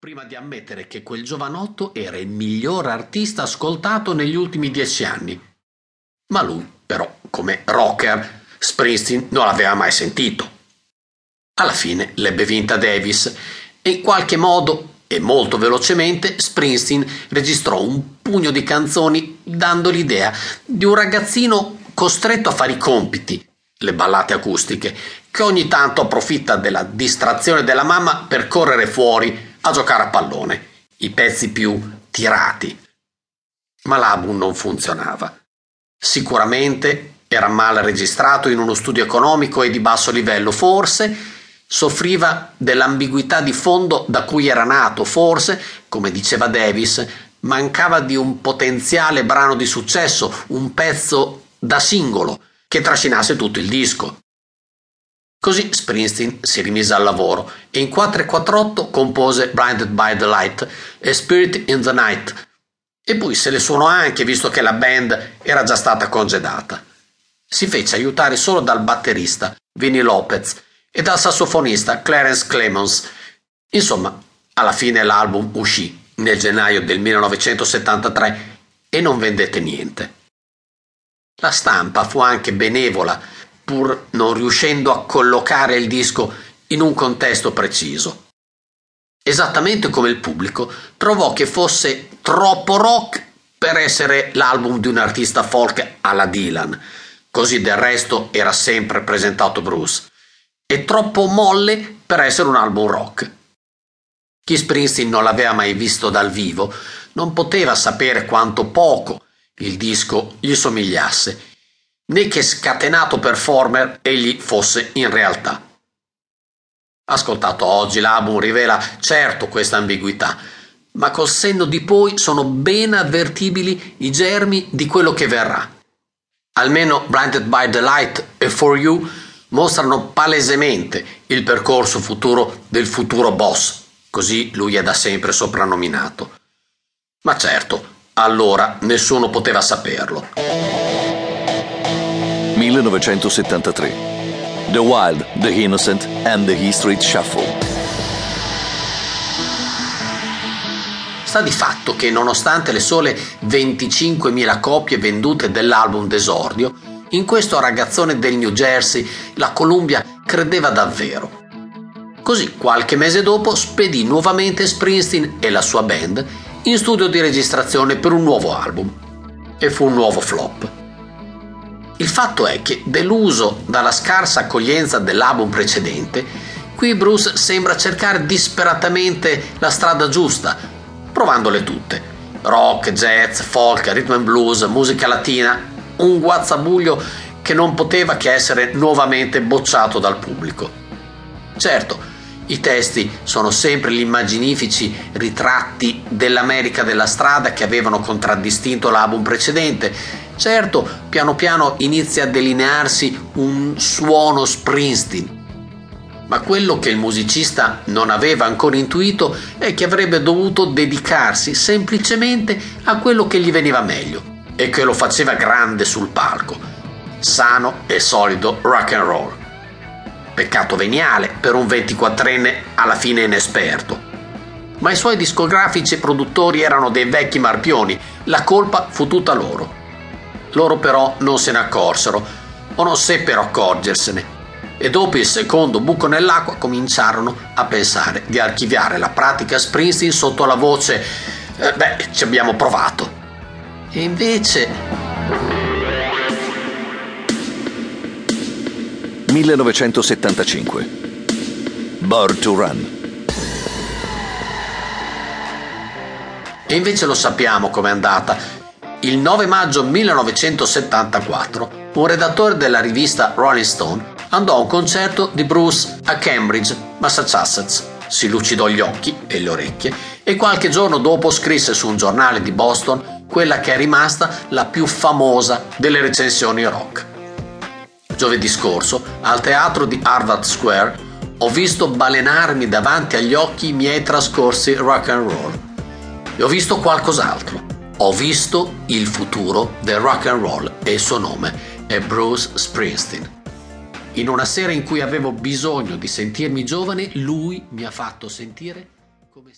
prima di ammettere che quel giovanotto era il miglior artista ascoltato negli ultimi dieci anni. Ma lui, però, come rocker, Springsteen non l'aveva mai sentito. Alla fine l'ebbe vinta Davis e in qualche modo e molto velocemente Springsteen registrò un pugno di canzoni dando l'idea di un ragazzino costretto a fare i compiti, le ballate acustiche, che ogni tanto approfitta della distrazione della mamma per correre fuori a giocare a pallone, i pezzi più tirati. Ma l'album non funzionava. Sicuramente era mal registrato in uno studio economico e di basso livello, forse soffriva dell'ambiguità di fondo da cui era nato, forse, come diceva Davis, mancava di un potenziale brano di successo, un pezzo da singolo che trascinasse tutto il disco. Così Springsteen si rimise al lavoro e in 448 compose Blinded by the Light e Spirit in the Night e poi se le suonò anche visto che la band era già stata congedata. Si fece aiutare solo dal batterista Vinnie Lopez e dal sassofonista Clarence Clemons. Insomma, alla fine l'album uscì nel gennaio del 1973 e non vendette niente. La stampa fu anche benevola pur non riuscendo a collocare il disco in un contesto preciso. Esattamente come il pubblico trovò che fosse troppo rock per essere l'album di un artista folk alla Dylan, così del resto era sempre presentato Bruce, e troppo molle per essere un album rock. Chi Springsteen non l'aveva mai visto dal vivo non poteva sapere quanto poco il disco gli somigliasse né che scatenato performer egli fosse in realtà. Ascoltato oggi l'album rivela certo questa ambiguità, ma col senno di poi sono ben avvertibili i germi di quello che verrà. Almeno Blinded by the Light e For You mostrano palesemente il percorso futuro del futuro boss, così lui è da sempre soprannominato. Ma certo, allora nessuno poteva saperlo. 1973. The Wild, The Innocent and The Street Shuffle. Sta di fatto che nonostante le sole 25.000 copie vendute dell'album d'esordio, in questo ragazzone del New Jersey la Columbia credeva davvero. Così qualche mese dopo spedì nuovamente Springsteen e la sua band in studio di registrazione per un nuovo album. E fu un nuovo flop. Il fatto è che, deluso dalla scarsa accoglienza dell'album precedente, qui Bruce sembra cercare disperatamente la strada giusta, provandole tutte. Rock, jazz, folk, rhythm and blues, musica latina, un guazzabuglio che non poteva che essere nuovamente bocciato dal pubblico. Certo, i testi sono sempre gli immaginifici ritratti dell'America della strada che avevano contraddistinto l'album precedente Certo, piano piano inizia a delinearsi un suono Springsteen, ma quello che il musicista non aveva ancora intuito è che avrebbe dovuto dedicarsi semplicemente a quello che gli veniva meglio e che lo faceva grande sul palco, sano e solido rock and roll. Peccato veniale per un 24enne alla fine inesperto. Ma i suoi discografici e produttori erano dei vecchi marpioni, la colpa fu tutta loro. Loro però non se ne accorsero, o non seppero accorgersene, e dopo il secondo buco nell'acqua cominciarono a pensare di archiviare la pratica Springsteen sotto la voce eh, beh, ci abbiamo provato. E invece... 1975 Born to Run. E invece lo sappiamo com'è andata il 9 maggio 1974 un redattore della rivista Rolling Stone andò a un concerto di Bruce a Cambridge, Massachusetts. Si lucidò gli occhi e le orecchie e qualche giorno dopo scrisse su un giornale di Boston quella che è rimasta la più famosa delle recensioni rock. Giovedì scorso, al teatro di Harvard Square, ho visto balenarmi davanti agli occhi i miei trascorsi rock and roll. E ho visto qualcos'altro ho visto il futuro del rock and roll e il suo nome è Bruce Springsteen. In una sera in cui avevo bisogno di sentirmi giovane, lui mi ha fatto sentire